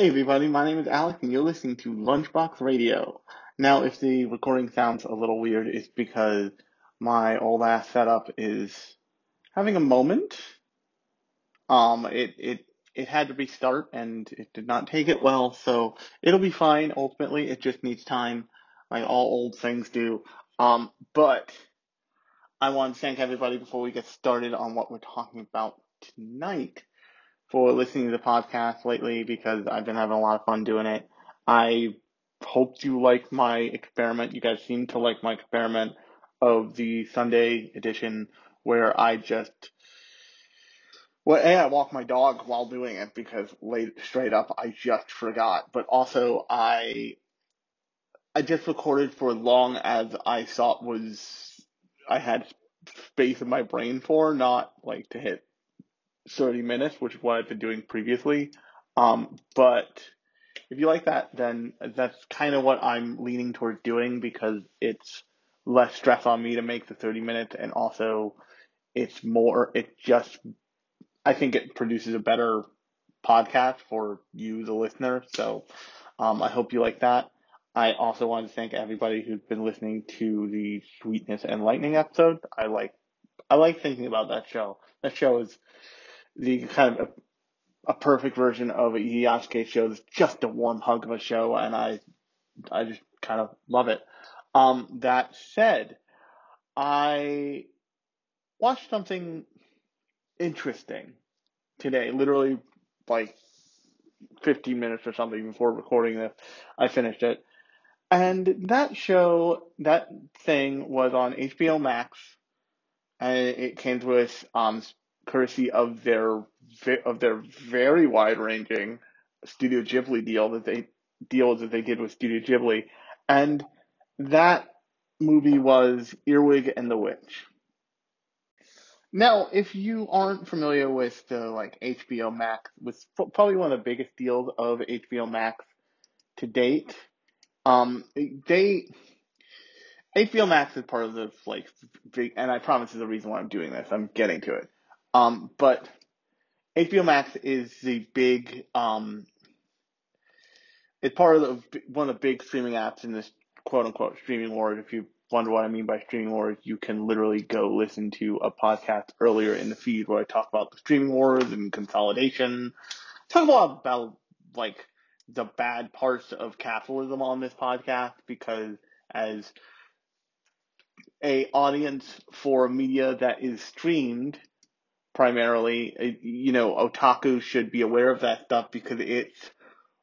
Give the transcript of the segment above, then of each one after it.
Hey everybody, my name is Alec and you're listening to Lunchbox Radio. Now, if the recording sounds a little weird, it's because my old ass setup is having a moment. Um, it, it, it had to restart and it did not take it well, so it'll be fine ultimately. It just needs time, like all old things do. Um, but I want to thank everybody before we get started on what we're talking about tonight for listening to the podcast lately because I've been having a lot of fun doing it. I hope you like my experiment. You guys seem to like my experiment of the Sunday edition where I just well, A, I walk my dog while doing it because late straight up I just forgot. But also I I just recorded for as long as I thought was I had space in my brain for, not like to hit 30 minutes, which is what I've been doing previously. Um, but if you like that, then that's kind of what I'm leaning towards doing because it's less stress on me to make the 30 minutes and also it's more, it just, I think it produces a better podcast for you, the listener. So, um, I hope you like that. I also want to thank everybody who's been listening to the Sweetness and Lightning episode. I like, I like thinking about that show. That show is, the kind of a, a perfect version of a iyashikei show. It's just a warm hug of a show, and I, I just kind of love it. Um, that said, I watched something interesting today, literally like 15 minutes or something before recording this. I finished it. And that show, that thing was on HBO Max, and it came with um, courtesy of their of their very wide ranging Studio Ghibli deal that they deal that they did with Studio Ghibli, and that movie was Earwig and the Witch. Now, if you aren't familiar with the like HBO Max, was probably one of the biggest deals of HBO Max to date. Um, they HBO Max is part of the like big, and I promise is the reason why I'm doing this. I'm getting to it. Um, but HBO Max is the big, um, it's part of the, one of the big streaming apps in this quote unquote streaming wars. If you wonder what I mean by streaming wars, you can literally go listen to a podcast earlier in the feed where I talk about the streaming wars and consolidation. Talk a lot about like the bad parts of capitalism on this podcast because as a audience for media that is streamed primarily. Uh, you know, otaku should be aware of that stuff because it's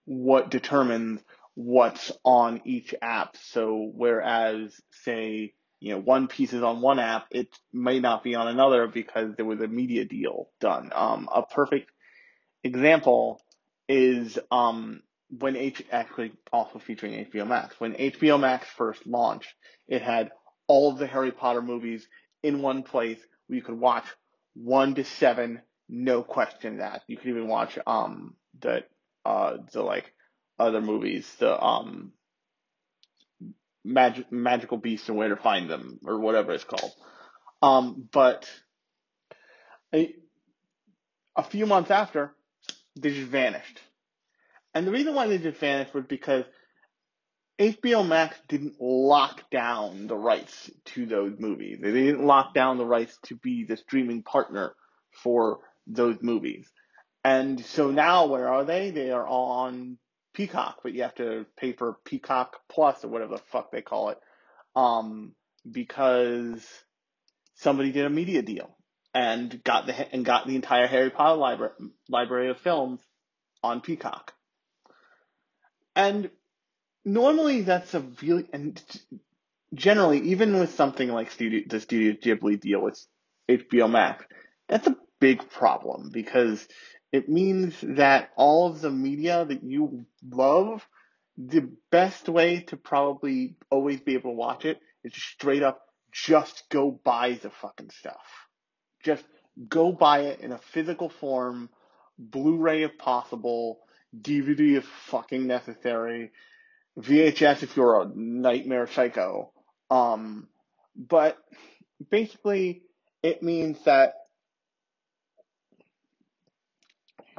what determines what's on each app. So whereas, say, you know, One Piece is on one app, it may not be on another because there was a media deal done. Um, a perfect example is um, when H actually also featuring HBO Max. When HBO Max first launched, it had all of the Harry Potter movies in one place where you could watch one to seven, no question that. You can even watch um the uh the like other movies, the um magic magical beasts and where to find them or whatever it's called. Um, but a, a few months after, they just vanished. And the reason why they just vanished was because HBO Max didn't lock down the rights to those movies. They didn't lock down the rights to be the streaming partner for those movies. And so now where are they? They are on Peacock, but you have to pay for Peacock Plus or whatever the fuck they call it. Um, because somebody did a media deal and got the and got the entire Harry Potter library library of films on Peacock. And normally that's a really and generally even with something like studio the Studio Ghibli deal with HBO Max, that's a big problem because it means that all of the media that you love, the best way to probably always be able to watch it is straight up just go buy the fucking stuff. Just go buy it in a physical form, Blu-ray if possible, DVD if fucking necessary, VHS if you're a nightmare psycho. Um, but basically, it means that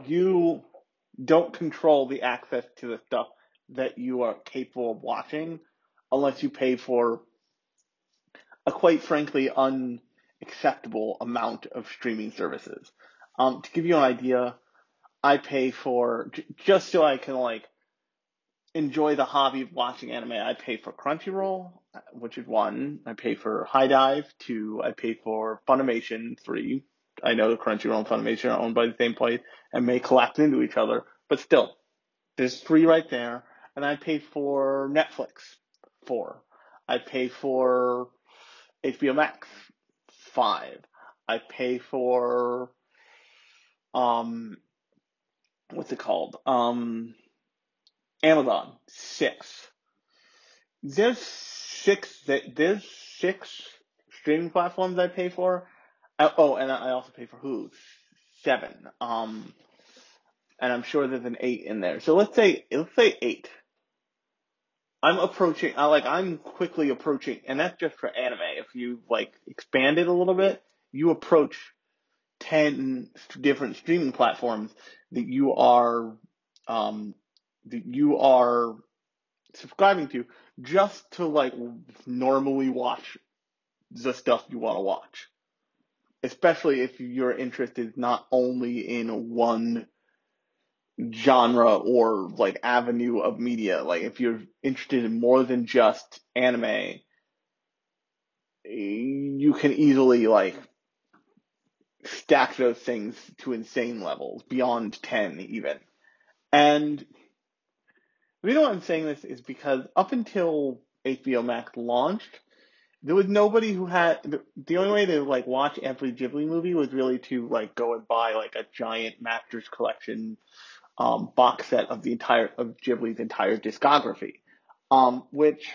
you don't control the access to the stuff that you are capable of watching unless you pay for a quite frankly unacceptable amount of streaming services. Um, to give you an idea, I pay for j- just so I can like enjoy the hobby of watching anime. I pay for Crunchyroll, which is one. I pay for High HIDIVE. Two. I pay for Funimation. Three. I know Crunchyroll and Funimation are owned by the same place and may collapse into each other, but still, there's three right there. And I pay for Netflix. Four. I pay for HBO Max. Five. I pay for um what's it called? Um Amazon. Six. There's six that there's six streaming platforms I pay for. Uh, oh, and I also pay for Hulu. Seven. Um, and I'm sure there's an eight in there. So let's say let's say eight. I'm approaching. I like I'm quickly approaching, and that's just for anime. If you like expand it a little bit, you approach ten different streaming platforms that you are um, that you are subscribing to just to like normally watch the stuff you want to watch. Especially if your interest is not only in one genre or like avenue of media. Like if you're interested in more than just anime, you can easily like stack those things to insane levels, beyond 10 even. And the reason why I'm saying this is because up until HBO Max launched, there was nobody who had the, only way to like watch every Ghibli movie was really to like go and buy like a giant Masters collection um, box set of the entire of Ghibli's entire discography, um, which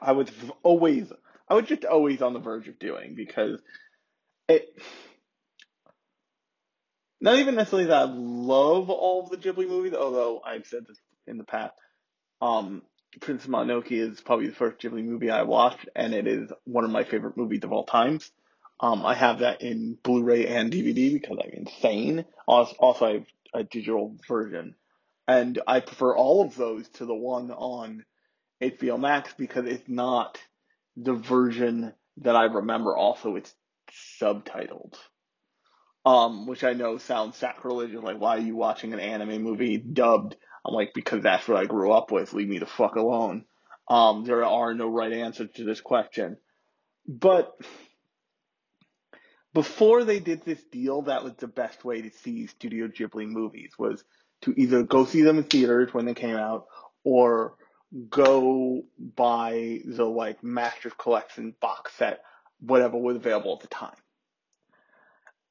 I was always I was just always on the verge of doing because it not even necessarily that I love all of the Ghibli movies, although I've said this in the past. Um, Prince Mononoke is probably the first Ghibli movie I watched, and it is one of my favorite movies of all times. Um, I have that in Blu-ray and DVD because I'm insane. Also, also I have a digital version, and I prefer all of those to the one on HBO Max because it's not the version that I remember. Also, it's subtitled um, which I know sounds sacrilegious. Like, why are you watching an anime movie dubbed? I'm like, because that's what I grew up with. Leave me the fuck alone. Um, there are no right answers to this question. But before they did this deal, that was the best way to see Studio Ghibli movies was to either go see them in theaters when they came out or go buy the like Master Collection box set, whatever was available at the time.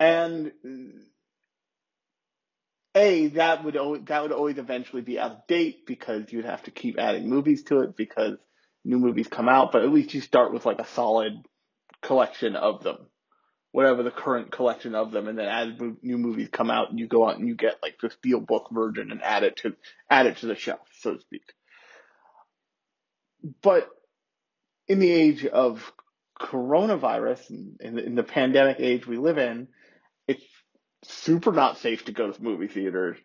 And uh, a that would that would always eventually be out of date because you'd have to keep adding movies to it because new movies come out. But at least you start with like a solid collection of them, whatever the current collection of them, and then as new movies come out, you go out and you get like the steelbook version and add it to add it to the shelf, so to speak. But in the age of coronavirus, in in the pandemic age we live in, it's super not safe to go to movie theaters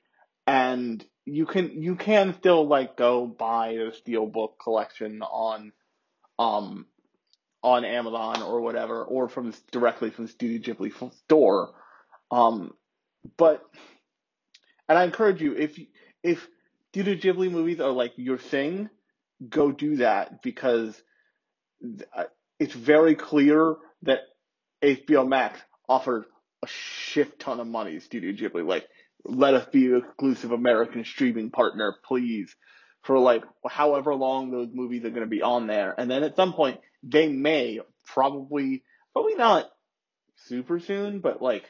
and you can you can still like go buy a steelbook collection on um on Amazon or whatever or from directly from the Studio Ghibli store. Um but and I encourage you if if Studio Ghibli movies are like your thing go do that because uh, it's very clear that HBO Max offers a shit ton of money Studio Ghibli. Like, let us be an exclusive American streaming partner, please, for like however long those movies are going to be on there. And then at some point, they may probably, probably not super soon, but like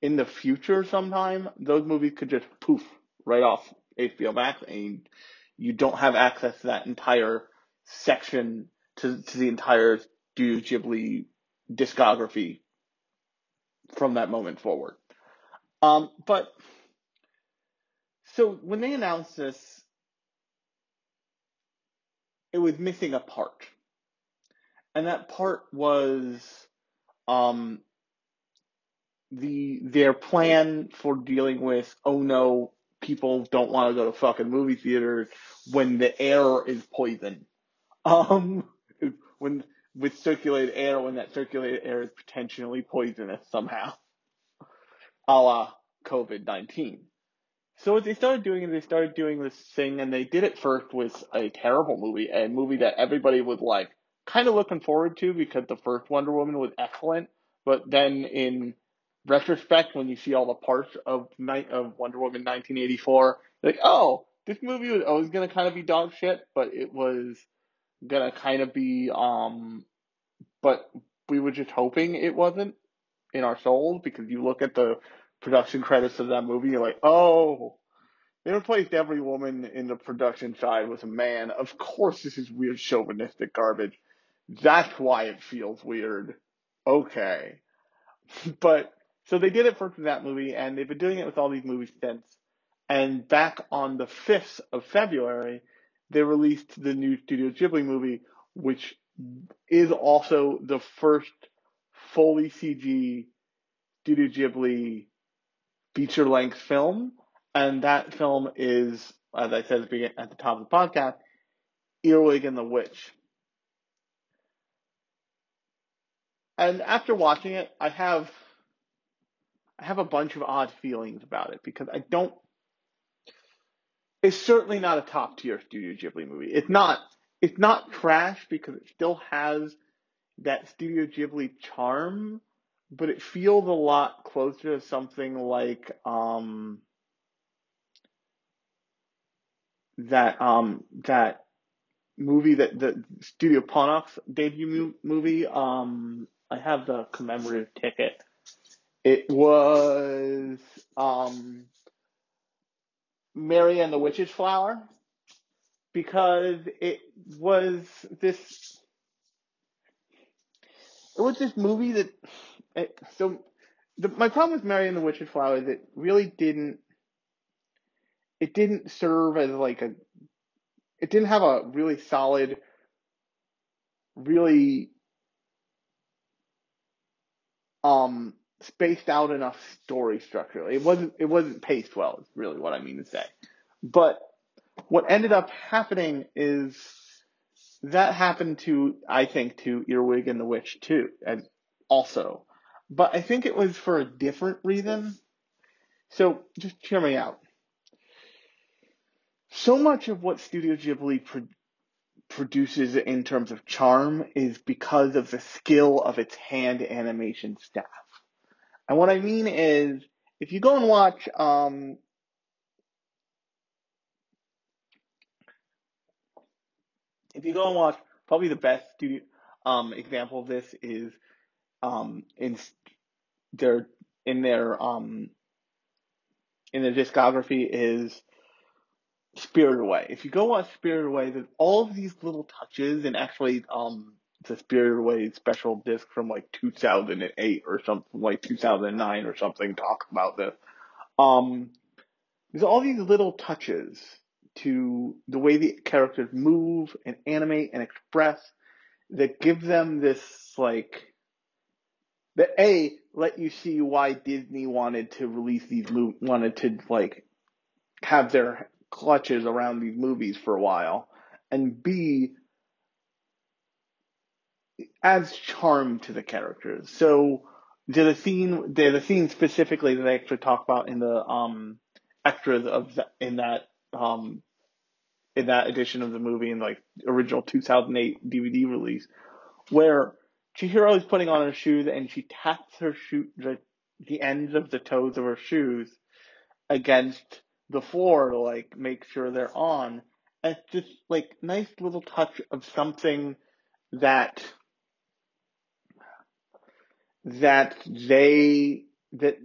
in the future sometime, those movies could just poof right off HBO Max and you don't have access to that entire section to, to the entire Studio Ghibli discography from that moment forward. Um, but so when they announced this, it was missing a part, and that part was um, the their plan for dealing with oh no people don't want to go to fucking movie theaters when the air is poison um when with circulated air when that circulated air is potentially poisonous somehow. A la covid-19 so what they started doing is they started doing this thing and they did it first with a terrible movie a movie that everybody was like kind of looking forward to because the first wonder woman was excellent. But then in retrospect, when you see all the parts of night of Wonder Woman 1984, like, oh, this movie was always gonna kind of be dog shit, but it was gonna kind of be, um, but we were just hoping it wasn't in our souls because you look at the production credits of that movie, you're like, oh, they replaced every woman in the production side with a man. Of course, this is weird chauvinistic garbage. That's why it feels weird. Okay. But so they did it for that movie, and they've been doing it with all these movies since. And back on the 5th of February, they released the new Studio Ghibli movie, which is also the first fully CG Studio Ghibli feature length film. And that film is, as I said at the top of the podcast, Earwig and the Witch. And after watching it, I have I have a bunch of odd feelings about it because I don't. It's certainly not a top tier Studio Ghibli movie. It's not. It's not trash because it still has that Studio Ghibli charm, but it feels a lot closer to something like um, that um, that movie that the Studio Ponoc debut movie. Um, I have the commemorative ticket it was um, Mary and the Witch's Flower because it was this. It was this movie that. It, so, the, my problem with Mary and the Witch's Flower is it really didn't. It didn't serve as like a. It didn't have a really solid, really um spaced out enough story structure. It wasn't it wasn't paced well. Is really what I mean to say. But what ended up happening is that happened to I think to Earwig and the Witch too, and also. But I think it was for a different reason. So just hear me out. So much of what Studio Ghibli pro- produces in terms of charm is because of the skill of its hand animation staff. And what I mean is, if you go and watch, um, if you go and watch, probably the best studio, um, example of this is, um, in their, in their, um, in their discography is Spirited Away. If you go watch Spirited Away, there's all of these little touches and actually, um, the Spirited Away special disc from like 2008 or something, like 2009 or something, talk about this. Um, there's all these little touches to the way the characters move and animate and express that give them this like that a let you see why Disney wanted to release these wanted to like have their clutches around these movies for a while, and b adds charm to the characters. So there's a scene, there's a scene specifically that I actually talk about in the um extras of the, in that um in that edition of the movie in like original 2008 DVD release, where Chihiro is putting on her shoes and she taps her shoe the the ends of the toes of her shoes against the floor to like make sure they're on. And it's just like nice little touch of something that that they that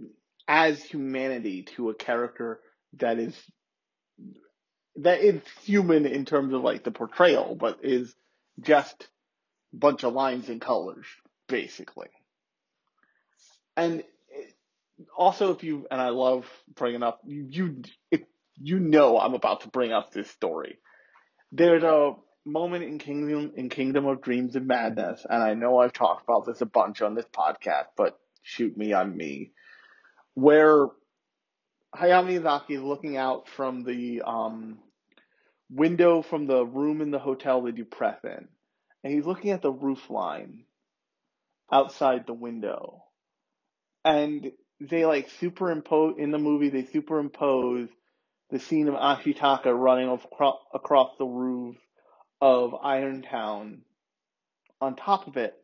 as humanity to a character that is that is human in terms of like the portrayal, but is just a bunch of lines and colors, basically. And also, if you and I love bringing up you, if you know I'm about to bring up this story. There's a moment in Kingdom in Kingdom of Dreams and Madness, and I know I've talked about this a bunch on this podcast, but shoot me, I'm me. where Hayao Miyazaki looking out from the um, window from the room in the hotel they do press in, and he's looking at the roof line outside the window, and they like superimpose in the movie. They superimpose the scene of Ashitaka running across, the roof of Irontown on top of it,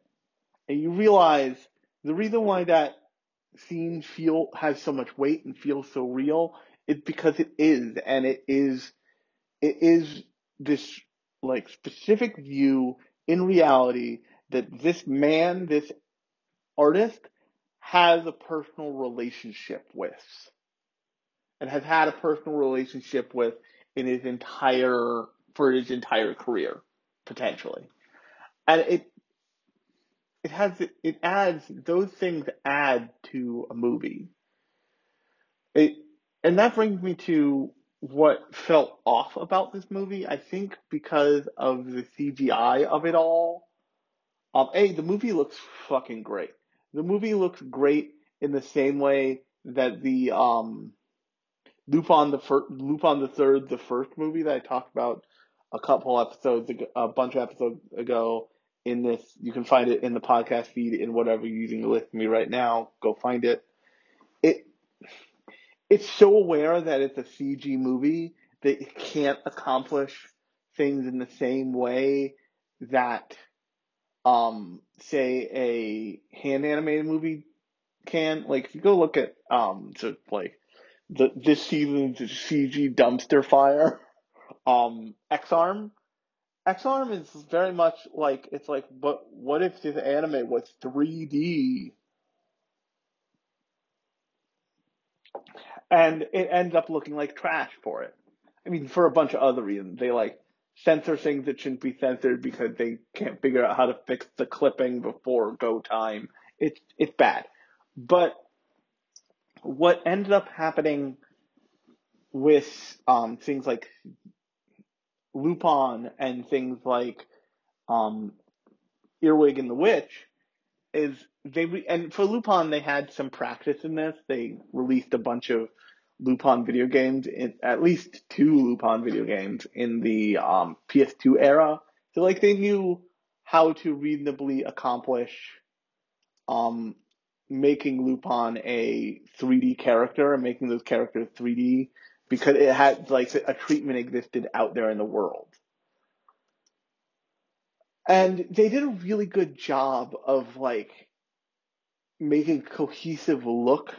and you realize the reason why that scene feel has so much weight and feels so real it's because it is, and it is, it is this like specific view in reality that this man, this artist, has a personal relationship with, and has had a personal relationship with in his entire for his entire career, potentially, and it it has it adds those things add to a movie. It and that brings me to what felt off about this movie. I think because of the CGI of it all. Um, a the movie looks fucking great. The movie looks great in the same way that the um, Lupin the first Lupin the Third, the first movie that I talked about a couple episodes a bunch of episodes ago, in this. You can find it in the podcast feed in whatever you're using to listen to me right now. Go find it. It it's so aware that it's a CG movie that it can't accomplish things in the same way that um say a hand animated movie can. Like if you go look at um so like the this season's CG dumpster fire, um Ex-Arm Ex-Arm is very much like it's like, but what if this anime was 3D? And it ends up looking like trash for it. I mean, for a bunch of other reasons. They like censor things that shouldn't be censored because they can't figure out how to fix the clipping before go time. It's it's bad. But what ended up happening with um, things like Lupin and things like um, Earwig and the Witch is they and for Lupin they had some practice in this. They released a bunch of Lupin video games, in, at least two Lupin video games in the um, PS2 era. So like they knew how to reasonably accomplish um, making Lupin a 3D character and making those characters 3D because it had like a treatment existed out there in the world. And they did a really good job of like making cohesive look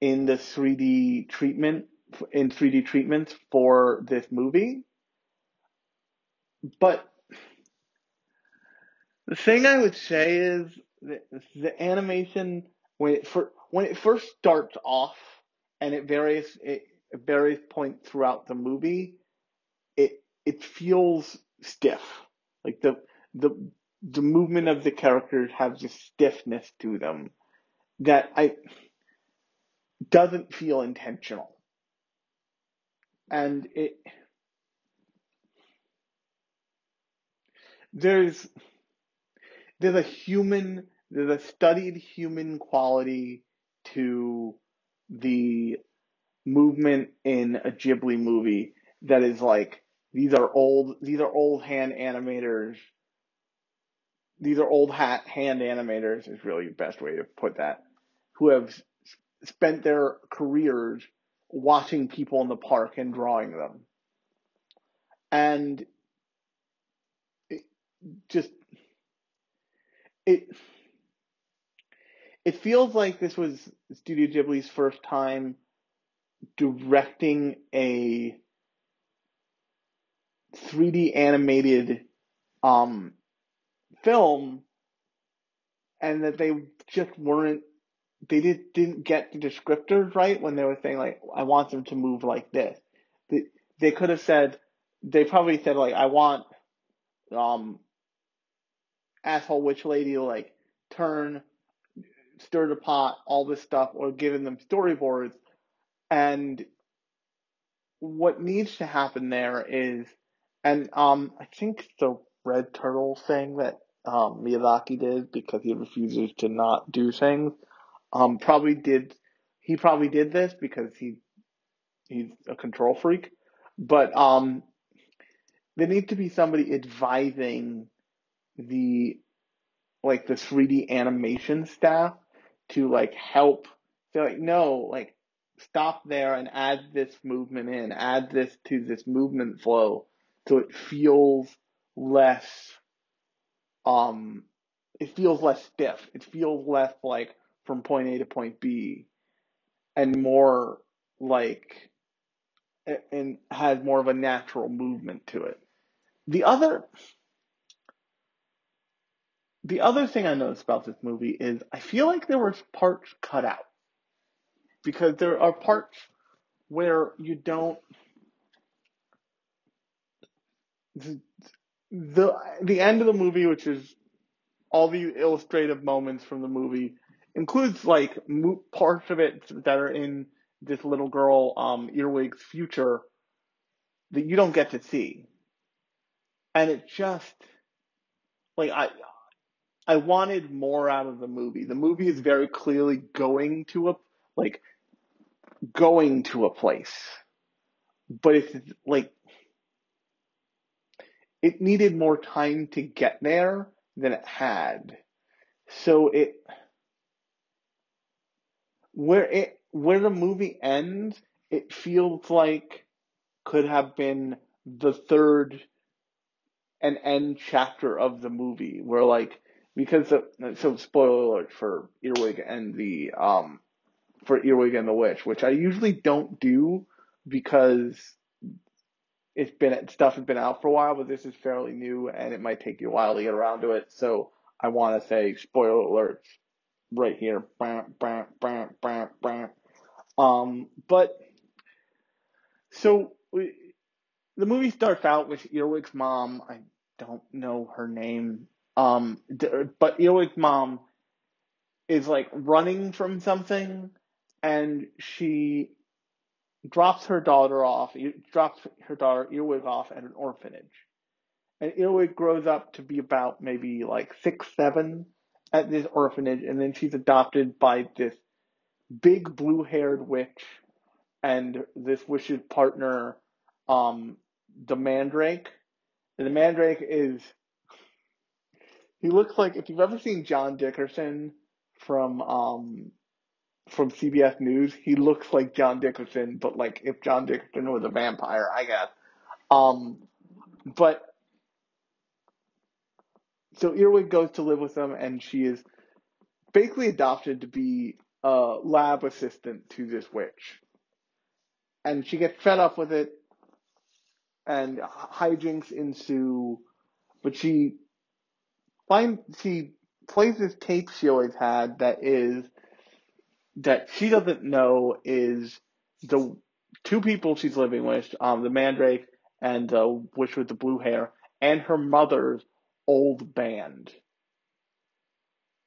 in the 3D treatment in 3D treatments for this movie. But the thing I would say is the, animation when it for, when it first starts off and it varies it, at various points throughout the movie, it it feels stiff. Like the the the movement of the characters has this stiffness to them that I doesn't feel intentional. And it there's there's a human there's a studied human quality to the movement in a Ghibli movie that is like these are old these are old hand animators. These are old hat hand animators is really the best way to put that. Who have spent their careers watching people in the park and drawing them. And it just it it feels like this was Studio Ghibli's first time directing a 3D animated um, film, and that they just weren't they did, didn't get the descriptors right when they were saying like I want them to move like this. They they could have said they probably said like I want um asshole witch lady to like turn stir the pot all this stuff or given them storyboards and what needs to happen there is, and um, I think the red turtle thing that um, Miyazaki did because he refuses to not do things, um, probably did. he probably did this because he he's a control freak. But um, there needs to be somebody advising the like the 3D animation staff to like help. They're like, no, like stop there and add this movement in, add this to this movement flow so it feels less um it feels less stiff. It feels less like from point A to point B and more like and has more of a natural movement to it. The other the other thing I noticed about this movie is I feel like there were parts cut out. Because there are parts where you don't the the end of the movie, which is all the illustrative moments from the movie, includes like parts of it that are in this little girl um, Earwig's future that you don't get to see, and it just like I I wanted more out of the movie. The movie is very clearly going to a like going to a place, but it's like it needed more time to get there than it had. So it where it where the movie ends, it feels like could have been the third and end chapter of the movie where like because of, so spoiler alert for Earwig and the um for Earwig and the Witch, which I usually don't do because it's been stuff has been out for a while, but this is fairly new and it might take you a while to get around to it. So I want to say spoiler alerts right here. Um, but so we, the movie starts out with Earwig's mom. I don't know her name. Um, but Earwig's mom is like running from something and she drops her daughter off, drops her daughter Earwig off at an orphanage. And Earwig grows up to be about maybe like six, seven at this orphanage, and then she's adopted by this big blue haired witch and this witch's partner, um, the Mandrake. And the Mandrake is, he looks like, if you've ever seen John Dickerson from, um, from CBS News, he looks like John Dickerson, but like if John Dickerson was a vampire, I guess. Um, but so Earwig goes to live with them, and she is basically adopted to be a lab assistant to this witch. And she gets fed up with it, and hijinks ensue. But she finds she plays this tape she always had that is that she doesn't know is the two people she's living with, um, the Mandrake and the witch with the blue hair, and her mother's old band.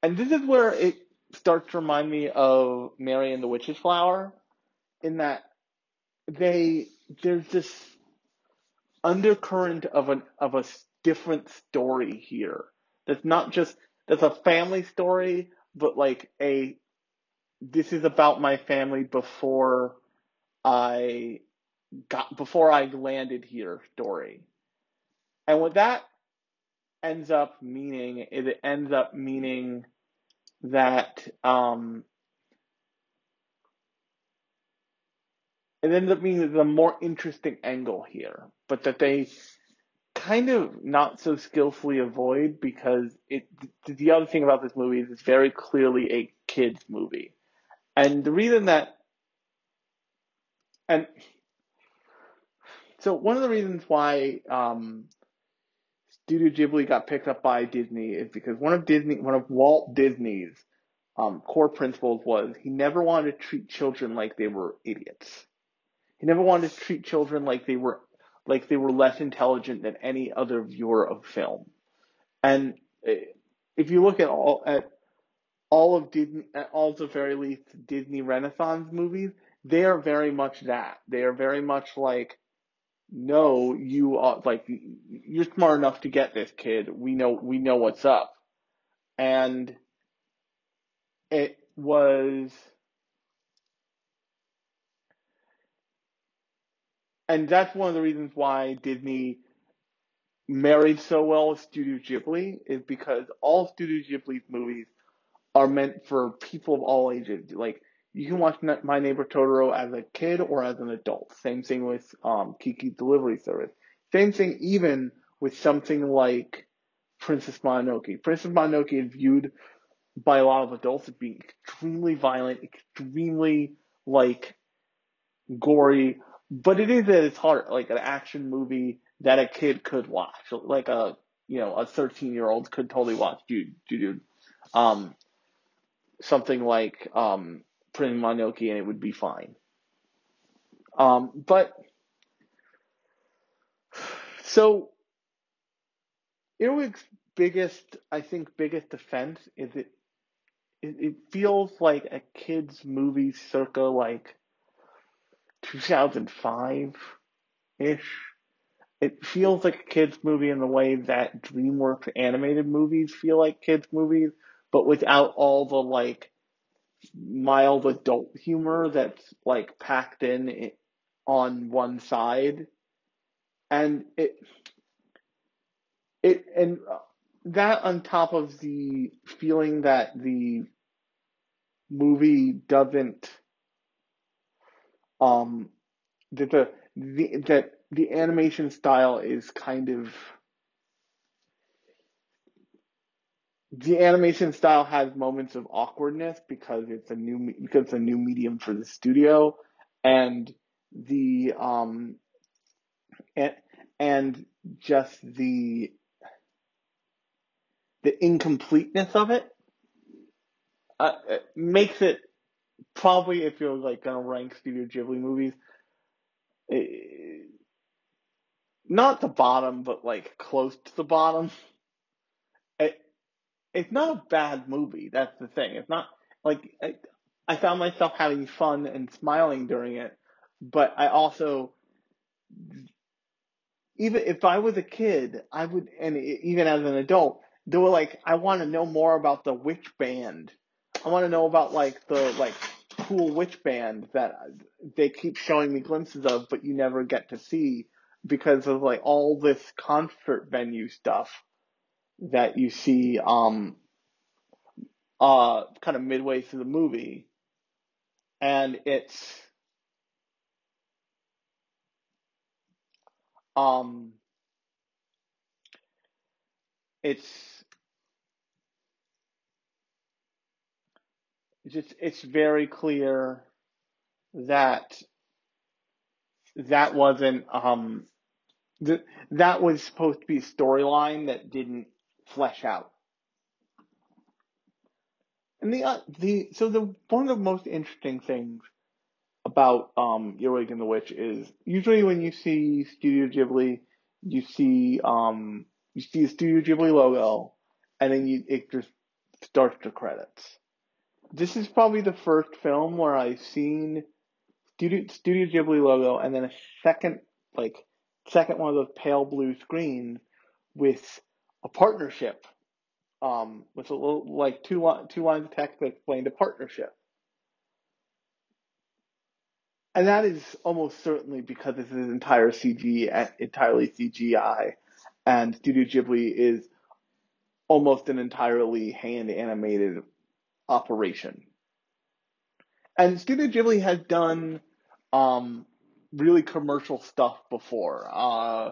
And this is where it starts to remind me of Mary and the Witch's Flower, in that they there's this undercurrent of an of a different story here. That's not just that's a family story, but like a this is about my family before I got before I landed here story. And what that ends up meaning is it ends up meaning that um it ends up being the more interesting angle here, but that they kind of not so skillfully avoid because it the other thing about this movie is it's very clearly a kids movie. And the reason that, and so one of the reasons why um, Studio Ghibli got picked up by Disney is because one of Disney, one of Walt Disney's um, core principles was he never wanted to treat children like they were idiots. He never wanted to treat children like they were like they were less intelligent than any other viewer of film. And eh, if you look at all at all of Disney, all the very least Disney Renaissance movies, they are very much that. They are very much like, no, you are like, you're smart enough to get this kid. We know, we know what's up. And it was, and that's one of the reasons why Disney married so well with Studio Ghibli is because all Studio Ghibli's movies are meant for people of all ages. Like you can watch My Neighbor Totoro as a kid or as an adult. Same thing with um, Kiki's Delivery Service. Same thing even with something like Princess Mononoke. Princess Mononoke is viewed by a lot of adults as being extremely violent, extremely like gory, but it is at its heart like an action movie that a kid could watch, like a you know a 13 year old could totally watch. Dude, dude, um, something like um, Princess Mononoke, and it would be fine. Um, but so Earwig's biggest, I think, biggest defense is it, it, it feels like a kid's movie circa like 2005 ish. It feels like a kid's movie in the way that DreamWorks animated movies feel like kids' movies, but without all the like mild adult humor that's like packed in on one side. And it, it, and that on top of the feeling that the movie doesn't um that the, the that the animation style is kind of the animation style has moments of awkwardness because it's a new because it's a new medium for the studio and the um and and just the the incompleteness of it uh, it makes it probably if you're like gonna rank Studio Ghibli movies, it, not the bottom, but like close to the bottom. It, it's not a bad movie. That's the thing. It's not like I, I found myself having fun and smiling during it, but I also even if I was a kid, I would, and even as an adult, they were like, I want to know more about the witch band. I want to know about like the like cool witch band that they keep showing me glimpses of, but you never get to see because of like all this concert venue stuff that you see um uh kind of midway through the movie. And it's um it's just it's very clear that that wasn't um th- that was supposed to be a storyline that didn't flesh out. And the uh, the so the one of the most interesting things about um Earwig and the Witch is usually when you see Studio Ghibli, you see um you see the Studio Ghibli logo, and then you it just starts the credits. This is probably the first film where I've seen Studio Studio Ghibli logo and then a second like second one of those pale blue screens with a partnership um, with a little like two two lines of text that explained a partnership. And that is almost certainly because this is entire CG, entirely CGI, and Studio Ghibli is almost an entirely hand animated operation. And Studio Ghibli has done um, really commercial stuff before. Uh,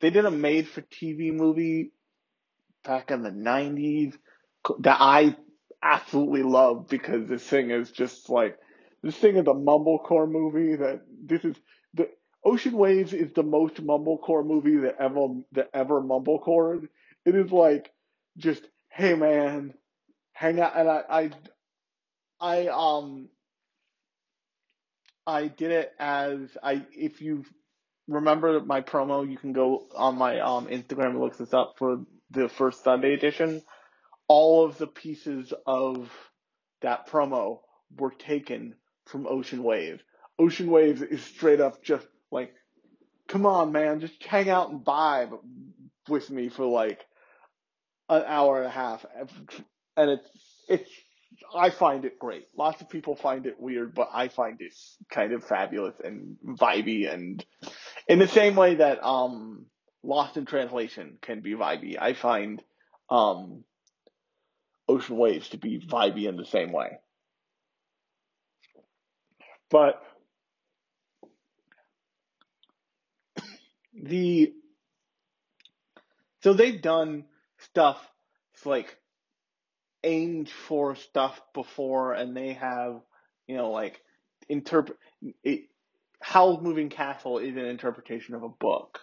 they did a made for TV movie back in the 90s that I absolutely love because this thing is just like, this thing is a mumblecore movie that this is, the Ocean Waves is the most mumblecore movie that ever, that ever mumblecore. It is like, just, hey man, hang out, and I, I, I, um, I did it as I if you remember my promo, you can go on my um Instagram and look this up for the first Sunday edition. All of the pieces of that promo were taken from Ocean Wave. Ocean Wave is straight up just like, come on, man, just hang out and vibe with me for like an hour and a half, and it's it's I find it great. Lots of people find it weird, but I find it kind of fabulous and vibey and in the same way that um Lost in Translation can be vibey. I find um Ocean Waves to be vibey in the same way. But the so they've done stuff like aimed for stuff before and they have you know like interpret Howl's Moving Castle is an interpretation of a book.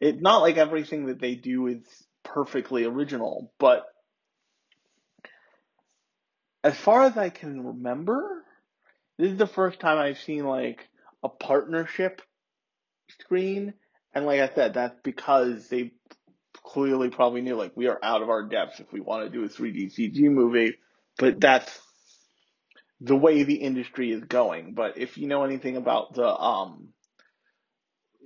It's not like everything that they do is perfectly original, but as far as I can remember, this is the first time I've seen like a partnership screen. And like I said, that's because they clearly probably knew like we are out of our depths if we want to do a 3D CG movie. But that's the way the industry is going. But if you know anything about the um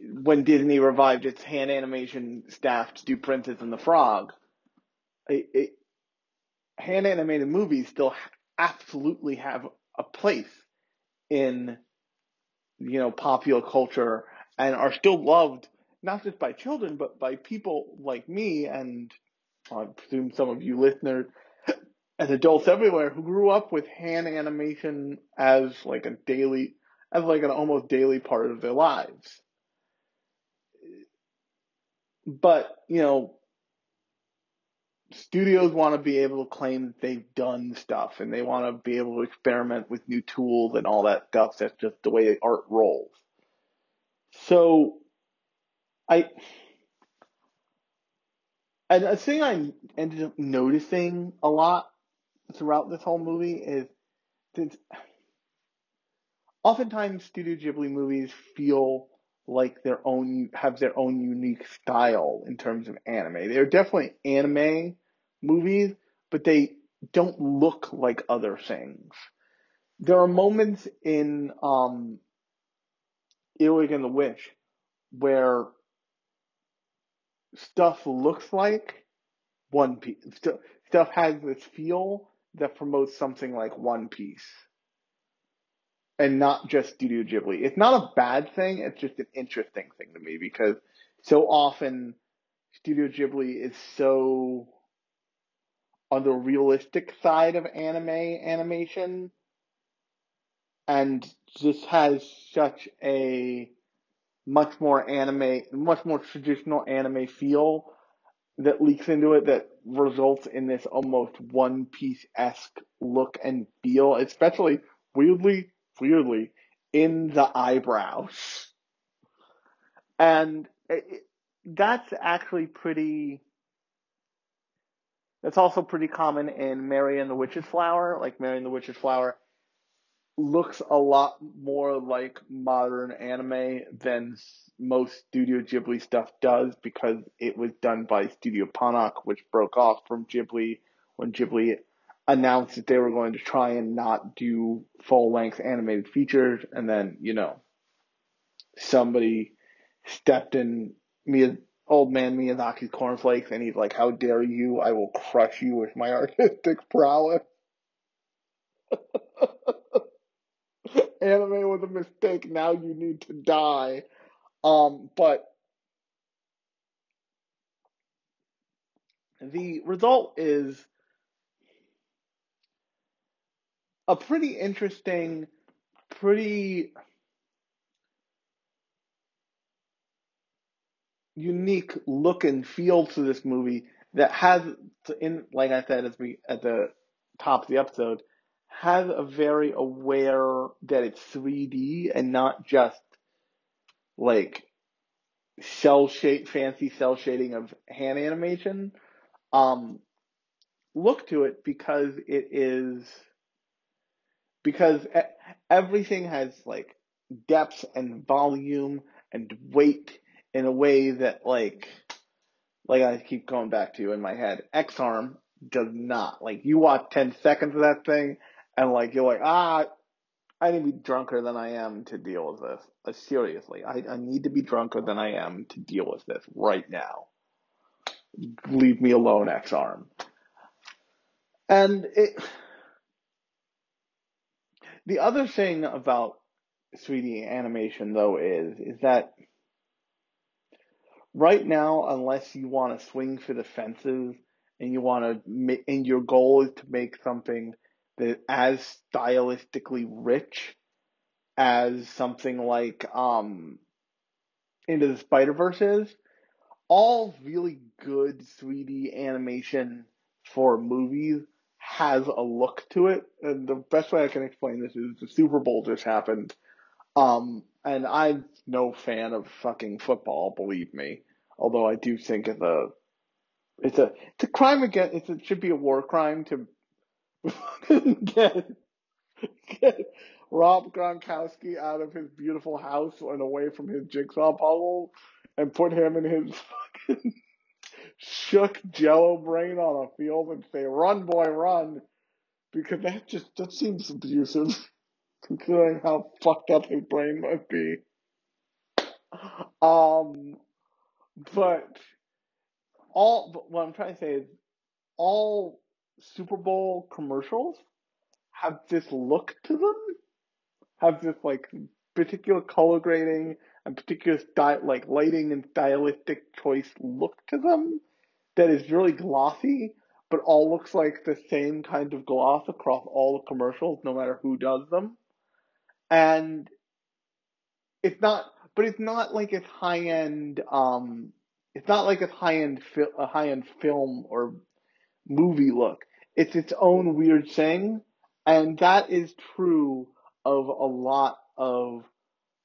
when Disney revived its hand animation staff to do Princess and the Frog, hand animated movies still absolutely have a place in you know popular culture and are still loved not just by children but by people like me and I presume some of you listeners and adults everywhere who grew up with hand animation as like a daily as like an almost daily part of their lives. But, you know, studios want to be able to claim that they've done stuff and they want to be able to experiment with new tools and all that stuff. That's just the way art rolls. So I and a thing I ended up noticing a lot throughout this whole movie is that oftentimes Studio Ghibli movies feel like their own have their own unique style in terms of anime. They're definitely anime movies, but they don't look like other things. There are moments in um Earwig and the Witch where stuff looks like One Piece. Stuff has this feel that promotes something like One Piece and not just Studio Ghibli. It's not a bad thing, it's just an interesting thing to me because so often Studio Ghibli is so on the realistic side of anime animation and just has such a much more anime, much more traditional anime feel that leaks into it that results in this almost One Piece esque look and feel, especially weirdly, weirdly in the eyebrows. And it, that's actually pretty. That's also pretty common in Mary and the Witch's Flower. Like Mary and the Witch's Flower looks a lot more like modern anime than most Studio Ghibli stuff does because it was done by Studio Ponoc, which broke off from Ghibli when Ghibli announced that they were going to try and not do full length animated features, and then, you know, somebody stepped in Mia, old man Miyazaki's cornflakes and he's like, How dare you? I will crush you with my artistic prowess. Anime was a mistake. Now you need to die. Um, but the result is a pretty interesting, pretty unique look and feel to this movie that has in like I said at the top of the episode has a very aware that it's 3D and not just like cell shape fancy cell shading of hand animation, um, look to it because it is, because everything has like depth and volume and weight in a way that like, like I keep going back to in my head, Ex-Arm does not. Like you watch 10 seconds of that thing and like you're like, ah, I need to be drunker than I am to deal with this. Uh, seriously, I, I need to be drunker than I am to deal with this right now. Leave me alone, Ex-Arm. And it, the other thing about 3D animation though is is that right now, unless you want to swing for the fences and you want to, and your goal is to make something that as stylistically rich as something like um, Into the Spider Verse is, all really good 3D animation for movies has a look to it. And the best way I can explain this is the Super Bowl just happened. Um, and I'm no fan of fucking football, believe me. Although I do think it's a, it's a, it's a crime against, it's, it should be a war crime to get, get Rob Gronkowski out of his beautiful house and away from his jigsaw puzzle and put him in his fucking shook jello brain on a field and say, run boy, run. Because that just, that seems abusive considering how fucked up his brain must be. Um, but all, but what I'm trying to say is all Super Bowl commercials have this look to them, have this like particular color grading and particular style, like lighting and stylistic choice look to them that is really glossy, but all looks like the same kind of gloss across all the commercials, no matter who does them. And it's not, but it's not like it's high end. Um, it's not like it's high end, a high end film or movie look. It's its own weird thing, and that is true of a lot of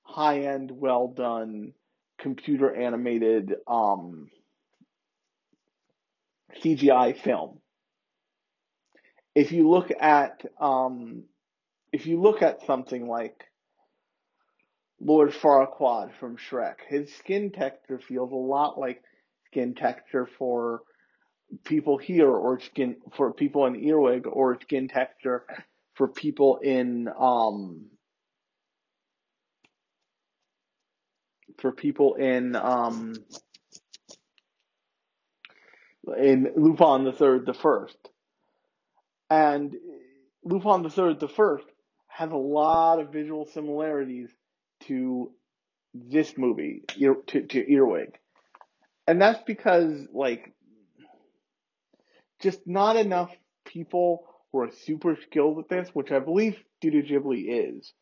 high end, well done, computer animated um, CGI film. If you look at um, if you look at something like Lord Farquaad from Shrek, his skin texture feels a lot like skin texture for people here or skin for people in Earwig or skin texture for people in um for people in um in Lupin the Third the First. And Lupin the Third the First has a lot of visual similarities to this movie, to, to Earwig. And that's because, like, just not enough people who are super skilled at this, which I believe Studio Ghibli is,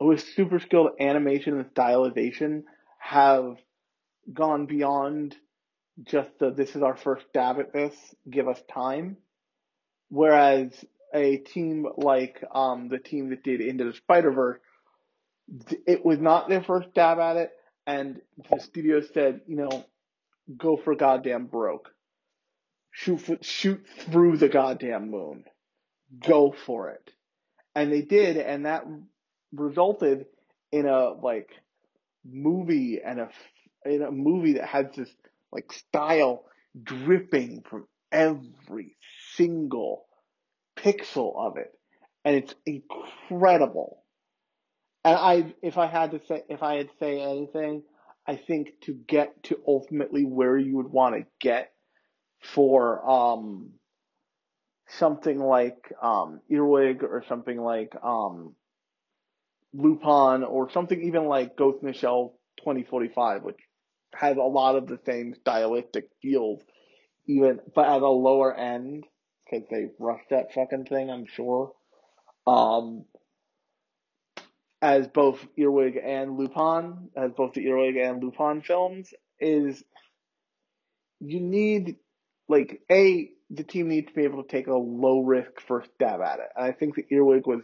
is super skilled animation and stylization, have gone beyond just the, this is our first stab at this, give us time. Whereas a team like um, the team that did Into the Spider Verse, it was not their first stab at it, and the studio said, you know, go for goddamn broke. Shoot, for, shoot through the goddamn moon. Go for it. And they did, and that resulted in a like movie and a in a movie that has this like style dripping from every single pixel of it. And it's incredible. And I, if I had to say, if I had to say anything, I think to get to ultimately where you would want to get for, um, something like, um, Earwig or something like, um, Lupin or something even like Ghost in the Shell 2045, which has a lot of the same stylistic feels, even but at a lower end because they rushed that fucking thing. I'm sure. Um, as both Earwig and Lupin, as both the Earwig and Lupin films, is you need like a the team needs to be able to take a low risk first stab at it, and I think the Earwig was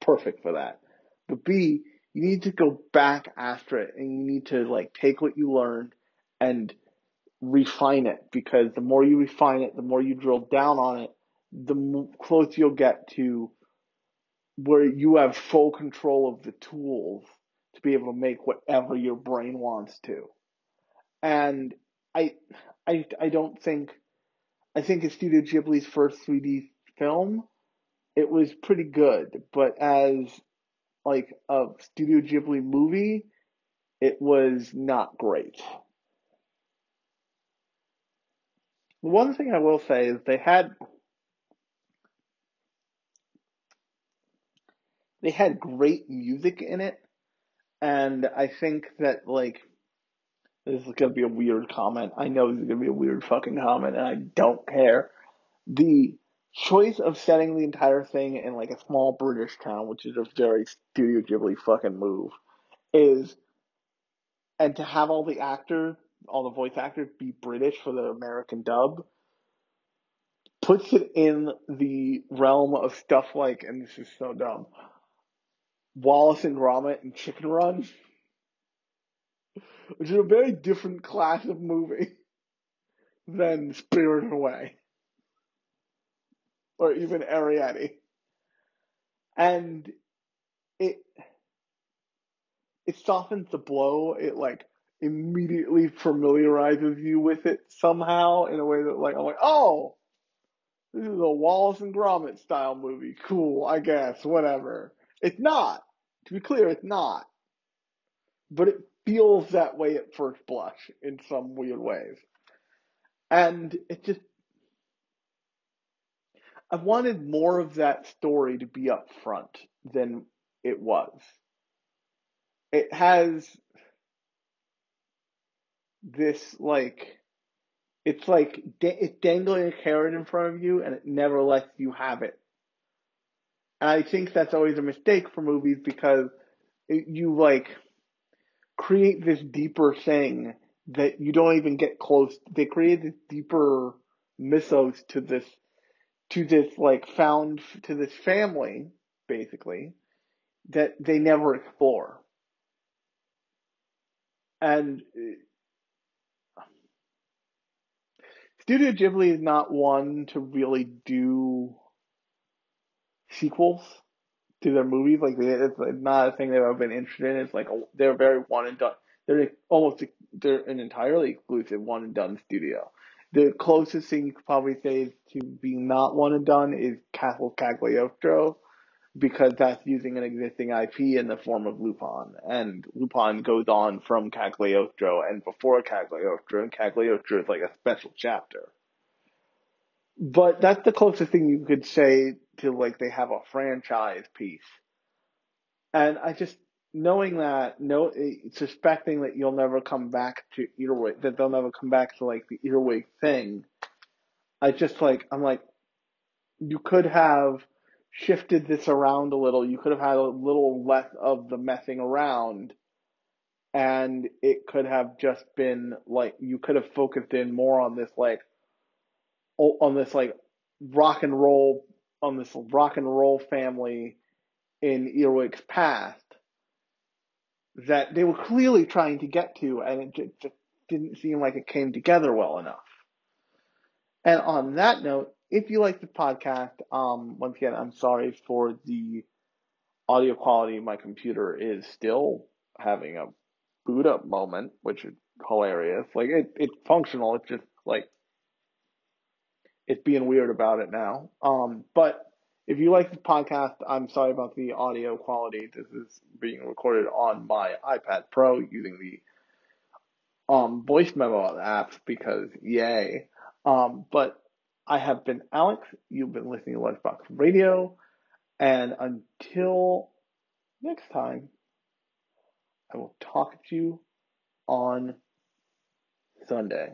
perfect for that. But B, you need to go back after it and you need to like take what you learned and refine it because the more you refine it, the more you drill down on it, the closer you'll get to where you have full control of the tools to be able to make whatever your brain wants to. And I, I, I don't think, I think it's Studio Ghibli's first 3D film. It was pretty good, but as like a Studio Ghibli movie, it was not great. One thing I will say is they had they had great music in it, and I think that like this is gonna be a weird comment. I know this is gonna be a weird fucking comment, and I don't care. The choice of setting the entire thing in like a small British town, which is a very Studio Ghibli fucking move, is and to have all the actors, all the voice actors be British for the American dub puts it in the realm of stuff like, and this is so dumb, Wallace and Gromit and Chicken Run, which is a very different class of movie than Spirited Away or even Arrietty. And it it softens the blow. It like immediately familiarizes you with it somehow in a way that like I'm like, oh, this is a Wallace and Gromit style movie. Cool, I guess, whatever. It's not. To be clear, it's not. But it feels that way at first blush in some weird ways. And it just I wanted more of that story to be up front than it was. It has this like it's like it's dangling a carrot in front of you and it never lets you have it. And I think that's always a mistake for movies because it, you like create this deeper thing that you don't even get close. They create this deeper mythos to this, to this like found to this family basically that they never explore. And uh, Studio Ghibli is not one to really do sequels to their movies. Like it's not a thing they've ever been interested in. It's like they're very one and done. They're almost they're an entirely exclusive one and done studio. The closest thing you could probably say is to being not one and done is Castle Cagliostro, because that's using an existing IP in the form of Lupin. And Lupin goes on from Cagliostro and before Cagliostro, and Cagliostro is like a special chapter. But that's the closest thing you could say to like they have a franchise piece. And I just, knowing that, no, suspecting that you'll never come back to Earwig, that they'll never come back to like the Earwig thing, I just like, I'm like, you could have shifted this around a little. You could have had a little less of the messing around and it could have just been like you could have focused in more on this like on this like rock and roll on this rock and roll family in Earwig's past that they were clearly trying to get to and it just, didn't seem like it came together well enough. And on that note, if you like the podcast, um, once again, I'm sorry for the audio quality. My computer is still having a boot up moment, which is hilarious. Like it, it's functional. It's just like it's being weird about it now. Um, but if you like the podcast, I'm sorry about the audio quality. This is being recorded on my iPad Pro using the um, voice memo app because yay. Um, but I have been Alex. You've been listening to Lunchbox Radio. And until next time, I will talk to you on Sunday.